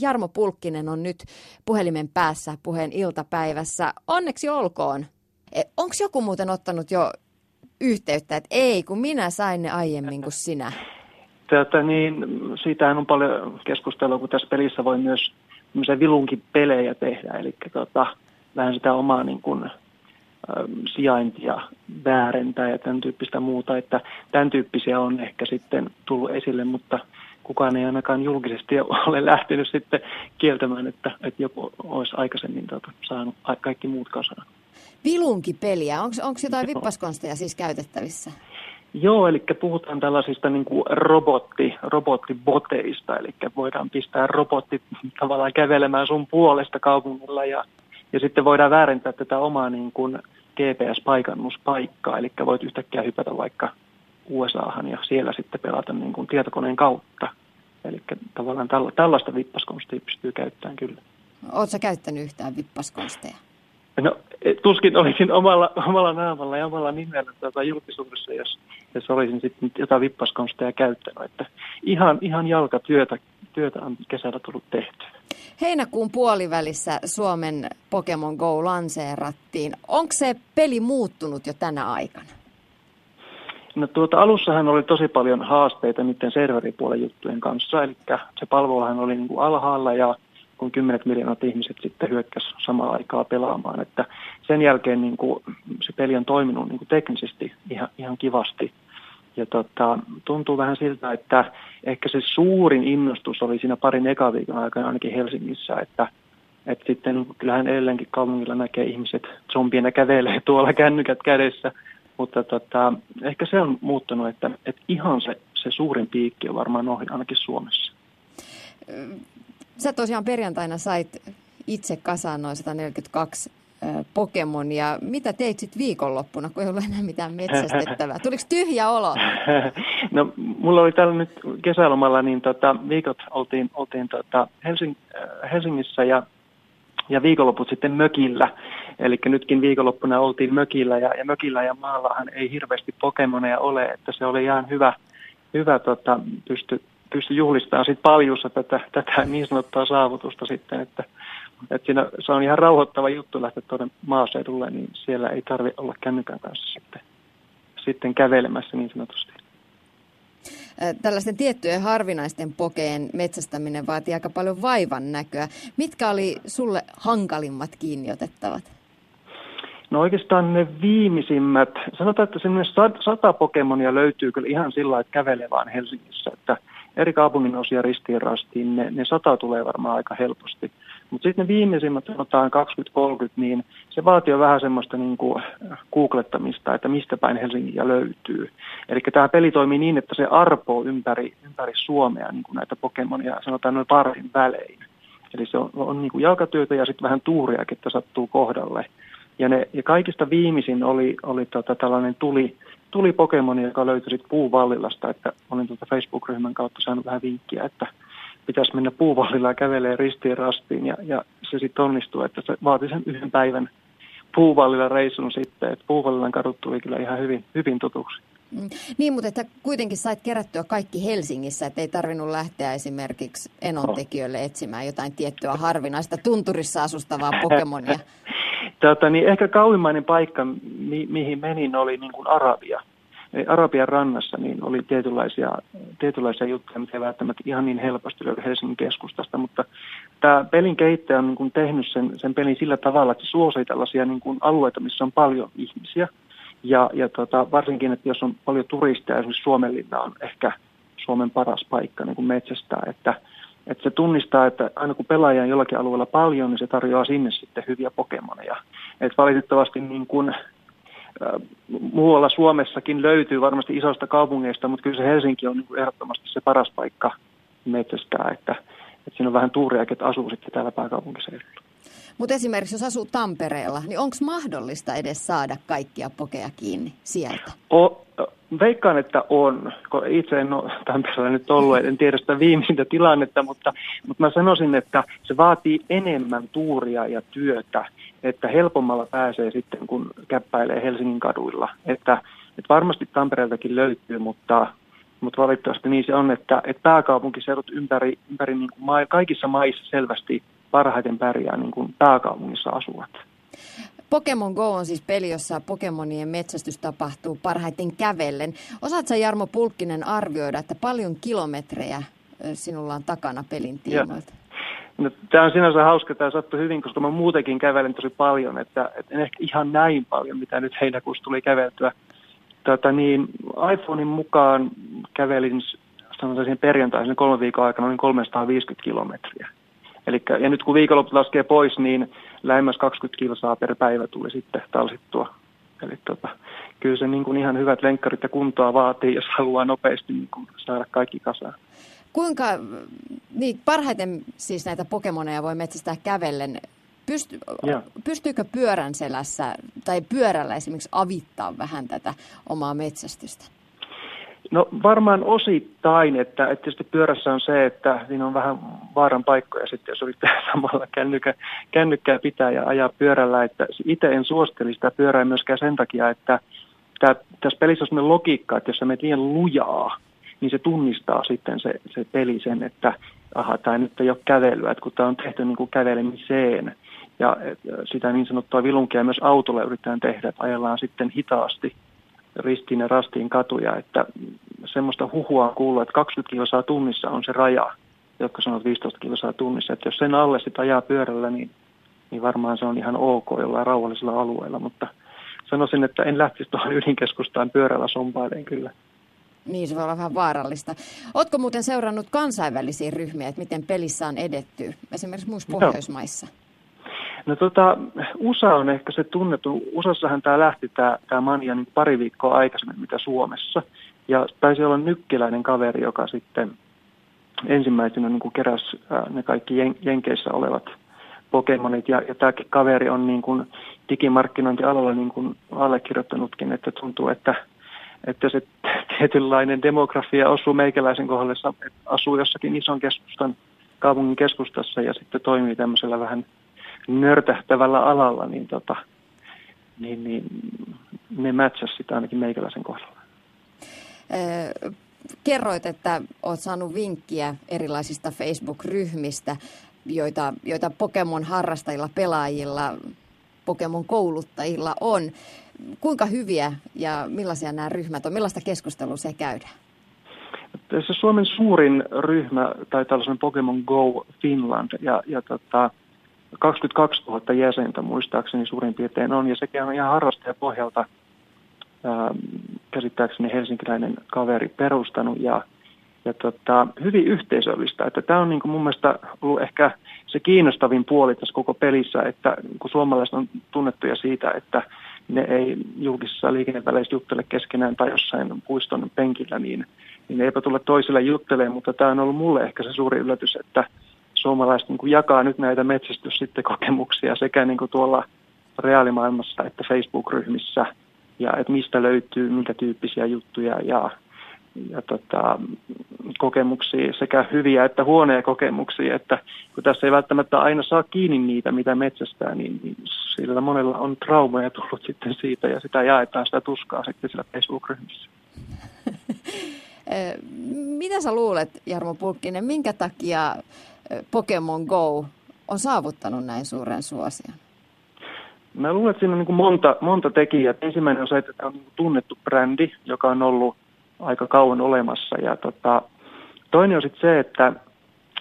Jarmo Pulkkinen on nyt puhelimen päässä puheen iltapäivässä. Onneksi olkoon. E, Onko joku muuten ottanut jo yhteyttä, että ei, kun minä sain ne aiemmin kuin sinä? Tätä, niin, siitähän on paljon keskustelua, kun tässä pelissä voi myös vilunkin pelejä tehdä, eli tota, vähän sitä omaa niin kuin, sijaintia väärentää ja tämän tyyppistä muuta, että tämän tyyppisiä on ehkä sitten tullut esille, mutta kukaan ei ainakaan julkisesti ole lähtenyt sitten kieltämään, että, että joku olisi aikaisemmin tota, saanut kaikki muut kasaan. Vilunkipeliä, onko jotain vippaskonsteja siis käytettävissä? Joo, eli puhutaan tällaisista niin kuin robotti, robottiboteista, eli voidaan pistää robotti tavallaan kävelemään sun puolesta kaupungilla ja, ja sitten voidaan väärentää tätä omaa niin kuin GPS-paikannuspaikkaa, eli voit yhtäkkiä hypätä vaikka USAhan ja siellä sitten pelata niin kuin tietokoneen kautta. Eli tavallaan tällaista vippaskonstia pystyy käyttämään kyllä. Oletko käyttänyt yhtään vippaskonsteja? No tuskin olisin omalla, omalla naamalla ja omalla nimellä tuota julkisuudessa, jos, jos olisin sitten jotain vippaskonsteja käyttänyt. Että ihan, ihan jalkatyötä työtä on kesällä tullut tehty. Heinäkuun puolivälissä Suomen Pokemon Go lanseerattiin. Onko se peli muuttunut jo tänä aikana? No tuota, alussahan oli tosi paljon haasteita niiden serveripuolen juttujen kanssa, eli se palveluhan oli niin kuin alhaalla ja kun kymmenet miljoonat ihmiset sitten hyökkäs samaan aikaa pelaamaan. Että sen jälkeen niin kuin, se peli on toiminut niin kuin teknisesti ihan, ihan kivasti. Ja tota, tuntuu vähän siltä, että ehkä se suurin innostus oli siinä parin eka viikon aikana ainakin Helsingissä, että, että sitten kyllähän edelleenkin kaupungilla näkee ihmiset zombiena kävelee tuolla kännykät kädessä, mutta tota, ehkä se on muuttunut, että, että ihan se, se suurin piikki on varmaan ohi ainakin Suomessa. Sä tosiaan perjantaina sait itse kasaan noin 142 Pokemonia. Mitä teit sitten viikonloppuna, kun ei ollut enää mitään metsästettävää? Tuliko tyhjä olo? No, mulla oli tällä nyt kesälomalla, niin tota, viikot oltiin, oltiin tota Helsing, Helsingissä ja, ja viikonloput sitten mökillä. Eli nytkin viikonloppuna oltiin mökillä ja, ja mökillä ja maallahan ei hirveästi Pokemoneja ole, että se oli ihan hyvä, hyvä tota, pysty pysty juhlistamaan sit paljussa tätä, tätä niin sanottua saavutusta sitten, että, että siinä, se on ihan rauhoittava juttu lähteä tuonne maaseudulle, niin siellä ei tarvitse olla kännykän kanssa sitten, sitten kävelemässä niin sanotusti. Tällaisten tiettyjen harvinaisten pokeen metsästäminen vaatii aika paljon vaivan näköä. Mitkä oli sulle hankalimmat kiinniotettavat? No oikeastaan ne viimeisimmät, sanotaan, että semmoinen sata Pokemonia löytyy kyllä ihan sillä että kävelee vaan Helsingissä, että eri kaupungin osia ristiin rastiin, ne, ne sata tulee varmaan aika helposti. Mutta sitten ne viimeisimmät, sanotaan 20-30, niin se vaatii jo vähän semmoista niin kuin googlettamista, että mistä päin Helsingiä löytyy. Eli tämä peli toimii niin, että se arpoo ympäri, ympäri Suomea niin kuin näitä Pokemonia, sanotaan noin parin välein. Eli se on, on niin kuin jalkatyötä ja sitten vähän tuuria, että sattuu kohdalle. Ja, ne, ja kaikista viimeisin oli, oli tota tällainen tuli, tuli Pokemoni, joka löytyi sitten puuvallilasta, että olin tuota Facebook-ryhmän kautta saanut vähän vinkkiä, että pitäisi mennä puuvallilla ja kävelee ristiin rastiin, ja, ja se sitten onnistui, että se vaati sen yhden päivän puuvallilla reisun sitten, että puuvallilan kadut tuli kyllä ihan hyvin, hyvin tutuksi. Mm. Niin, mutta että kuitenkin sait kerättyä kaikki Helsingissä, että ei tarvinnut lähteä esimerkiksi enontekijöille etsimään jotain tiettyä harvinaista tunturissa asustavaa Pokemonia. Tota, niin ehkä kauimmainen paikka, mi- mihin menin, oli niin kuin Arabia. Arabian rannassa niin oli tietynlaisia, tietynlaisia juttuja, mitä ei välttämättä ihan niin helposti löydy Helsingin keskustasta, mutta tämä pelin kehittäjä on niin kuin tehnyt sen, sen pelin sillä tavalla, että se suosii tällaisia niin kuin alueita, missä on paljon ihmisiä. Ja, ja tota, varsinkin, että jos on paljon turisteja, esimerkiksi Suomenlinna on ehkä Suomen paras paikka niin kuin metsästää, että että se tunnistaa, että aina kun pelaajia on jollakin alueella paljon, niin se tarjoaa sinne sitten hyviä pokemoneja. Et valitettavasti niin kuin, muualla Suomessakin löytyy varmasti isoista kaupungeista, mutta kyllä se Helsinki on niin ehdottomasti se paras paikka metsästää, että, että siinä on vähän tuuria, että asuu sitten täällä pääkaupunkiseudulla. Mutta esimerkiksi jos asuu Tampereella, niin onko mahdollista edes saada kaikkia pokeja kiinni sieltä? O, veikkaan, että on. Itse en ole Tampereella nyt ollut, en tiedä sitä viimeisintä tilannetta, mutta, mutta mä sanoisin, että se vaatii enemmän tuuria ja työtä, että helpommalla pääsee sitten, kun käppäilee Helsingin kaduilla. Että, että varmasti Tampereeltakin löytyy, mutta, mutta valitettavasti niin se on, että, että pääkaupunkiseudut ympäri, ympäri niin kuin maa, kaikissa maissa selvästi parhaiten pärjää niin kuin pääkaupungissa asuvat. Pokemon Go on siis peli, jossa Pokemonien metsästys tapahtuu parhaiten kävellen. Osaatko Jarmo Pulkkinen arvioida, että paljon kilometrejä sinulla on takana pelin tiimoilta? No, tämä on sinänsä hauska, tämä sattui hyvin, koska mä muutenkin kävelen tosi paljon, että, että en ehkä ihan näin paljon, mitä nyt heinäkuussa tuli käveltyä. Tota, niin, iPhonein mukaan kävelin sanotaan siihen perjantaisin kolmen viikon aikana noin 350 kilometriä. Elikkä, ja nyt kun viikonloput laskee pois, niin lähemmäs 20 kilsaa per päivä tuli sitten talsittua. Eli tota, kyllä se niin kuin ihan hyvät lenkkarit ja kuntoa vaatii, jos haluaa nopeasti niin kuin saada kaikki kasaan. Kuinka, niin parhaiten siis näitä Pokemoneja voi metsästää kävellen. Pysty, pystyykö pyörän selässä tai pyörällä esimerkiksi avittaa vähän tätä omaa metsästystä? No varmaan osittain, että, että tietysti pyörässä on se, että siinä on vähän vaaran paikkoja sitten, jos yrittää samalla kännykä, kännykkää pitää ja ajaa pyörällä. Että itse en suositteli sitä pyörää myöskään sen takia, että tämä, tässä pelissä on sellainen logiikka, että jos sä menet liian lujaa, niin se tunnistaa sitten se, se peli sen, että aha, tämä nyt ei ole kävelyä, että kun tämä on tehty niin kuin kävelemiseen. Ja sitä niin sanottua vilunkia myös autolle yritetään tehdä, että ajellaan sitten hitaasti ristiin ja rastiin katuja, että semmoista huhua on kuullut, että 20 kilsaa tunnissa on se raja, jotka sanoo 15 kilsaa tunnissa, että jos sen alle sitä ajaa pyörällä, niin, niin varmaan se on ihan ok jollain rauhallisella alueella, mutta sanoisin, että en lähtisi tuohon ydinkeskustaan pyörällä sompaileen kyllä. Niin, se voi olla vähän vaarallista. Oletko muuten seurannut kansainvälisiä ryhmiä, että miten pelissä on edetty, esimerkiksi muissa Pohjoismaissa? No. No tota, USA on ehkä se tunnettu. USAssahan tämä lähti tämä, tämä mania niin pari viikkoa aikaisemmin mitä Suomessa. Ja taisi olla nykkiläinen kaveri, joka sitten ensimmäisenä niin kuin keräsi ne kaikki jen, Jenkeissä olevat Pokemonit. Ja, ja tämä kaveri on niin kuin digimarkkinointialalla niin kuin allekirjoittanutkin, että tuntuu, että, että se tietynlainen demografia osuu meikäläisen että asuu jossakin ison keskustan, kaupungin keskustassa ja sitten toimii tämmöisellä vähän – nörtähtävällä alalla, niin, tota, niin, niin ne mätsäs sitä ainakin meikäläisen kohdalla. kerroit, että olet saanut vinkkiä erilaisista Facebook-ryhmistä, joita, joita Pokemon-harrastajilla, pelaajilla, Pokemon-kouluttajilla on. Kuinka hyviä ja millaisia nämä ryhmät on? Millaista keskustelua se käydään? Se Suomen suurin ryhmä tai tällaisen Pokemon Go Finland ja, ja tota, 22 000 jäsentä muistaakseni suurin piirtein on, ja sekin on ihan harrastajapohjalta ää, käsittääkseni helsinkiläinen kaveri perustanut, ja, ja tota, hyvin yhteisöllistä. Että tämä on niin kuin mun mielestä ollut ehkä se kiinnostavin puoli tässä koko pelissä, että kun suomalaiset on tunnettuja siitä, että ne ei julkisissa liikenneväleissä juttele keskenään tai jossain puiston penkillä, niin, niin eipä tule toiselle juttelemaan, mutta tämä on ollut mulle ehkä se suuri yllätys, että suomalaiset niin kuin jakaa nyt näitä metsästys sitten kokemuksia sekä niin kuin tuolla reaalimaailmassa että Facebook-ryhmissä ja että mistä löytyy minkä tyyppisiä juttuja ja, ja tota, kokemuksia, sekä hyviä että huoneja kokemuksia, että kun tässä ei välttämättä aina saa kiinni niitä, mitä metsästää, niin, niin sillä monella on traumaja tullut sitten siitä ja sitä jaetaan sitä tuskaa sitten sillä Facebook-ryhmissä. Mitä sä luulet, Jarmo Pulkkinen, minkä takia Pokemon Go on saavuttanut näin suuren suosion? Mä luulen, että siinä on niin monta, monta tekijää. Ensimmäinen on se, että tämä on niin tunnettu brändi, joka on ollut aika kauan olemassa. Ja tota, toinen on sitten se, että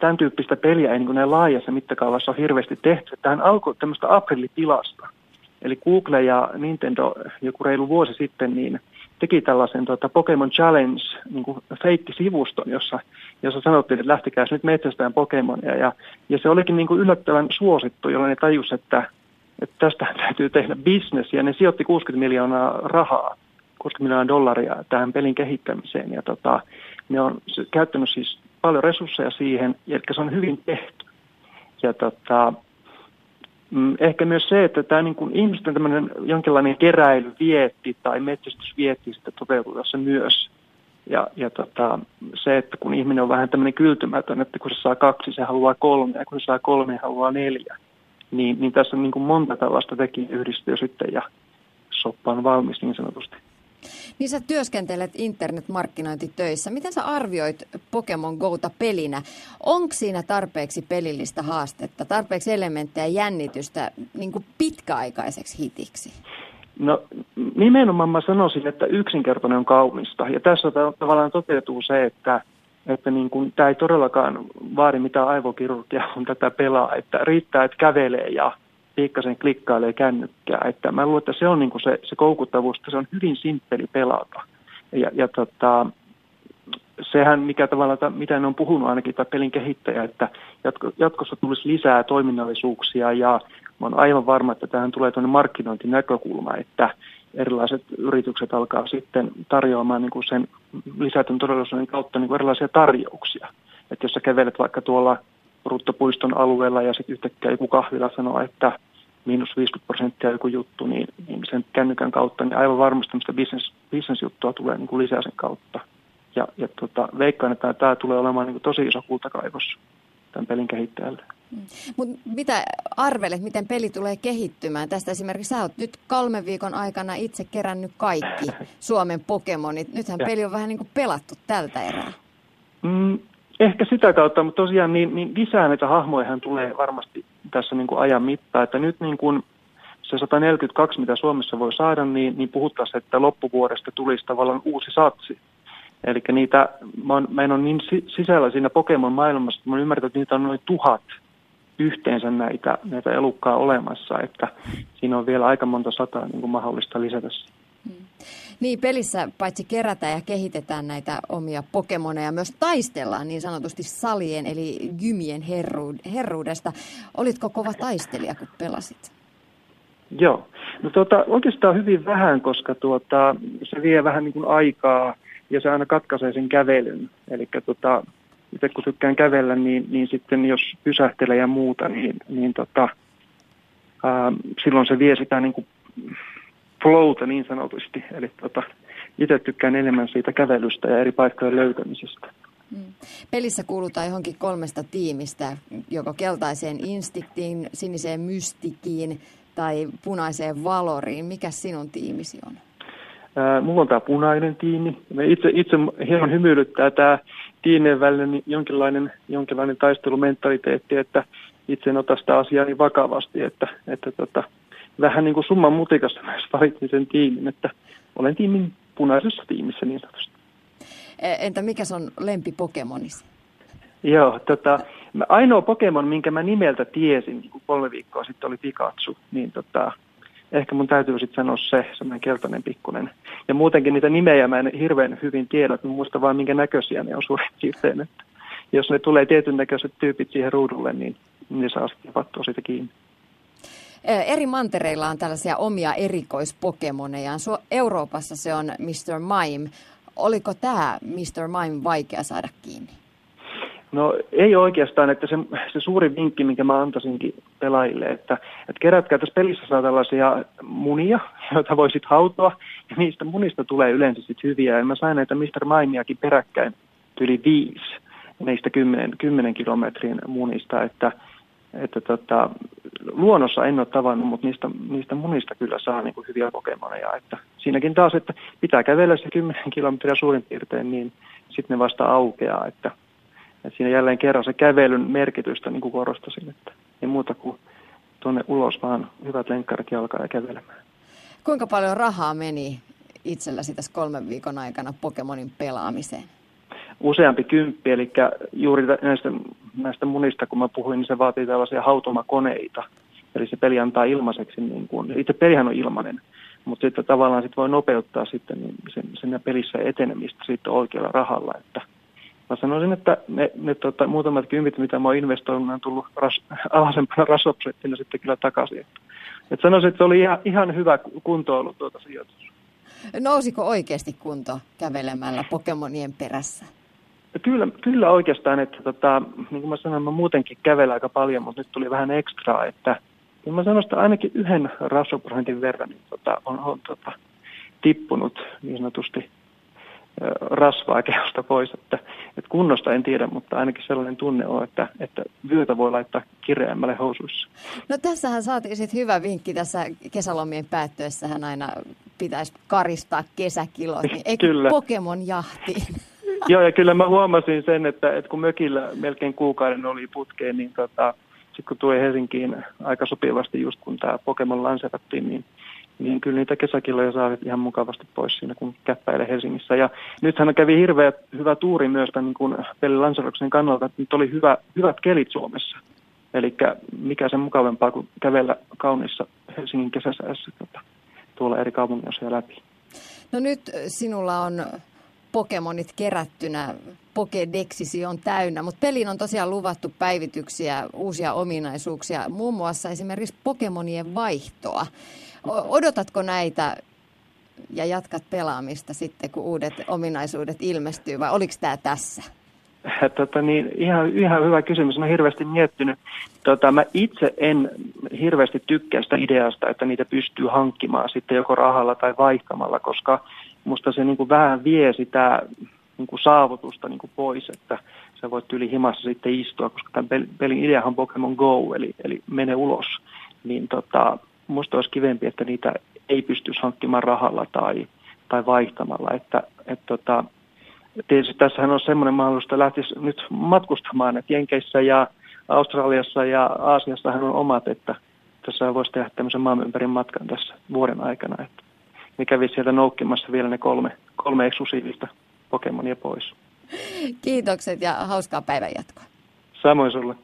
tämän tyyppistä peliä ei niin näin laajassa mittakaavassa ole hirveästi tehty. Tähän alkoi tämmöistä aprilitilasta. Eli Google ja Nintendo joku reilu vuosi sitten niin teki tällaisen tuota, Pokemon Challenge niin kuin feikkisivuston, jossa, jossa sanottiin, että lähtikää nyt metsästään Pokemonia. Ja, ja se olikin niin kuin yllättävän suosittu, jolloin ne tajus, että, että tästä täytyy tehdä business. Ja ne sijoitti 60 miljoonaa rahaa, 60 miljoonaa dollaria tähän pelin kehittämiseen. Ja tota, ne on käyttänyt siis paljon resursseja siihen, eli se on hyvin tehty. Ja tota, ehkä myös se, että tämä niin kuin ihmisten tämmöinen jonkinlainen keräilyvietti tai metsästysvietti sitten toteutuu tässä myös. Ja, ja tota, se, että kun ihminen on vähän tämmöinen kyltymätön, että kun se saa kaksi, se haluaa kolme, ja kun se saa kolme, se haluaa neljä. Niin, niin tässä on niin kuin monta tällaista tekijää yhdistyy sitten, ja soppa on valmis niin sanotusti. Niin sä työskentelet internetmarkkinointitöissä. Miten sä arvioit Pokemon Gota pelinä? Onko siinä tarpeeksi pelillistä haastetta, tarpeeksi elementtejä jännitystä niin kuin pitkäaikaiseksi hitiksi? No nimenomaan mä sanoisin, että yksinkertainen on kaunista. Ja tässä tavallaan toteutuu se, että, että niin kuin, tämä ei todellakaan vaadi mitään aivokirurgia, kun tätä pelaa. Että riittää, että kävelee ja pikkasen klikkailee kännykkää. Että mä luulen, että se on niin kuin se, se koukuttavuus, että se on hyvin simppeli pelata. Ja, ja tota, sehän, mikä tavallaan, mitä ne on puhunut ainakin tämä pelin kehittäjä, että jatko, jatkossa tulisi lisää toiminnallisuuksia ja mä olen aivan varma, että tähän tulee tuonne markkinointinäkökulma, että erilaiset yritykset alkaa sitten tarjoamaan niin kuin sen lisätyn todellisuuden kautta niin kuin erilaisia tarjouksia. Että jos sä kävelet vaikka tuolla Ruttopuiston alueella ja sitten yhtäkkiä joku kahvila sanoo, että miinus 50 prosenttia joku juttu, niin, niin sen kännykän kautta, niin aivan varmasti tämmöistä business, business-juttua tulee niin kuin lisää sen kautta. Ja, ja tota, veikkaan, että tämä tulee olemaan niin kuin tosi iso kultakaivos tämän pelin kehittäjälle. Mm. Mut mitä arvelet, miten peli tulee kehittymään? Tästä esimerkiksi sä oot nyt kolmen viikon aikana itse kerännyt kaikki Suomen Pokemonit. Nythän ja. peli on vähän niin kuin pelattu tältä erää. Mm, ehkä sitä kautta, mutta tosiaan niin, niin lisää näitä hahmoja tulee varmasti tässä niin kuin ajan mittaan. Että nyt niin kuin se 142, mitä Suomessa voi saada, niin, niin puhuttaisiin, että loppuvuodesta tulisi tavallaan uusi satsi. Eli niitä, mä, on, mä en ole niin sisällä siinä Pokemon-maailmassa, että mä ymmärtänyt, että niitä on noin tuhat yhteensä näitä, näitä elukkaa olemassa, että siinä on vielä aika monta sataa niin kuin mahdollista lisätä. Hmm. Niin, pelissä paitsi kerätään ja kehitetään näitä omia Pokemoneja, myös taistellaan niin sanotusti salien eli gymien herruudesta. Olitko kova taistelija, kun pelasit? Joo. No tuota, oikeastaan hyvin vähän, koska tuota, se vie vähän niin kuin aikaa ja se aina katkaisee sen kävelyn. Eli tuota, itse kun tykkään kävellä, niin, niin sitten jos pysähtelee ja muuta, niin, niin tota, ää, silloin se vie sitä niin kuin flowta niin sanotusti. Eli tota, itse tykkään enemmän siitä kävelystä ja eri paikkojen löytämisestä. Mm. Pelissä kuulutaan johonkin kolmesta tiimistä, joko keltaiseen instiktiin, siniseen mystikiin tai punaiseen valoriin. Mikä sinun tiimisi on? Ää, mulla on tämä punainen tiimi. Me itse, itse hieman hymyilyttää tämä tiimien välinen jonkinlainen, jonkinlainen taistelumentaliteetti, että itse en ota sitä asiaa niin vakavasti, että, että tota, vähän niin kuin summan mutikassa myös valitsin sen tiimin, että olen tiimin punaisessa tiimissä niin sanotusti. E, entä mikä on lempi Pokemonissa? Joo, tota, ainoa Pokemon, minkä mä nimeltä tiesin, niin kun kolme viikkoa sitten oli Pikachu, niin tota, ehkä mun täytyy sitten sanoa se, semmoinen keltainen pikkunen. Ja muutenkin niitä nimejä mä en hirveän hyvin tiedä, että muista vaan minkä näköisiä ne on suurin piirtein. Että jos ne tulee tietyn näköiset tyypit siihen ruudulle, niin ne saa sitten vattua siitä kiinni. Eri mantereilla on tällaisia omia erikoispokemoneja. Euroopassa se on Mr. Mime. Oliko tämä Mr. Mime vaikea saada kiinni? No ei oikeastaan, että se, se suuri vinkki, minkä mä antaisinkin pelaajille, että, että kerätkää tässä pelissä saa tällaisia munia, joita voisit hautoa, ja niistä munista tulee yleensä sitten hyviä. Ja mä sain näitä Mr. Maimiakin peräkkäin yli viisi niistä kymmenen, kymmenen kilometrin munista, että, että tota, luonnossa en ole tavannut, mutta niistä, niistä munista kyllä saa niin kuin hyviä Pokemoneja. Että siinäkin taas, että pitää kävellä se 10 kilometriä suurin piirtein, niin sitten ne vasta aukeaa, että et siinä jälleen kerran se kävelyn merkitystä niin kuin korostasin, että ei muuta kuin tuonne ulos vaan hyvät lenkkarit jalkaa ja kävelemään. Kuinka paljon rahaa meni itselläsi tässä kolmen viikon aikana Pokemonin pelaamiseen? Useampi kymppi, eli juuri näistä, näistä munista, kun mä puhuin, niin se vaatii tällaisia hautomakoneita. Eli se peli antaa ilmaiseksi, niin kuin, itse pelihän on ilmainen, mutta sitten tavallaan sit voi nopeuttaa sitten niin sen, sen pelissä etenemistä sitten oikealla rahalla, että – Mä sanoisin, että ne, ne tota, muutamat kympit, mitä mä oon investoinut, on tullut ras, alhaisempana rasopsettina sitten kyllä takaisin. Et sanoisin, että se oli ihan, ihan hyvä kuntoilu tuota sijoitus. Nousiko oikeasti kunto kävelemällä Pokemonien perässä? Kyllä, kyllä oikeastaan, että tota, niin kuin mä sanoin, mä muutenkin kävelen aika paljon, mutta nyt tuli vähän ekstraa, että niin mä sanoin, että ainakin yhden rasoprosentin verran niin tota, on, on tota, tippunut niin sanotusti rasvaa kehosta pois. Että, että kunnosta en tiedä, mutta ainakin sellainen tunne on, että, että vyötä voi laittaa kireämmälle housuissa. No tässähän saatiin sitten hyvä vinkki tässä kesälomien päättyessähän aina pitäisi karistaa kesäkilot, niin eikö kyllä. Pokemon jahtiin? Joo, ja kyllä mä huomasin sen, että, että kun mökillä melkein kuukauden oli putkeen, niin tota, sitten kun tuli Helsinkiin aika sopivasti just kun tämä Pokemon lanserattiin, niin, niin kyllä niitä kesäkiloja saa ihan mukavasti pois siinä, kun käppäilee Helsingissä. Ja nythän kävi hirveä hyvä tuuri myös tämän niin pelin lanseraksen kannalta, että nyt oli hyvä, hyvät kelit Suomessa. Eli mikä sen mukavempaa kuin kävellä kaunissa Helsingin kesäsäässä tota, tuolla eri kaupunginosia läpi. No nyt sinulla on Pokemonit kerättynä, Pokedexisi on täynnä, mutta peliin on tosiaan luvattu päivityksiä, uusia ominaisuuksia, muun muassa esimerkiksi Pokemonien vaihtoa. Odotatko näitä ja jatkat pelaamista sitten, kun uudet ominaisuudet ilmestyy, vai oliko tämä tässä? Tota, niin, ihan, ihan hyvä kysymys. Olen hirveästi miettinyt. Tota, mä itse en hirveästi tykkää sitä ideasta, että niitä pystyy hankkimaan sitten joko rahalla tai vaihtamalla, koska musta se niin kuin vähän vie sitä niin kuin saavutusta niin kuin pois, että sä voit yli himassa sitten istua, koska tämän pelin ideahan on Pokemon Go, eli, eli mene ulos. Niin tota, musta olisi kivempi, että niitä ei pystyisi hankkimaan rahalla tai, tai vaihtamalla. Että, et tota, tietysti tässähän on semmoinen mahdollisuus, että lähtisi nyt matkustamaan, että Jenkeissä ja Australiassa ja Aasiassahan on omat, että tässä voisi tehdä tämmöisen maan ympäri matkan tässä vuoden aikana. Että ne kävi sieltä noukkimassa vielä ne kolme, kolme eksklusiivista Pokemonia pois. Kiitokset ja hauskaa päivänjatkoa. Samoin sulle.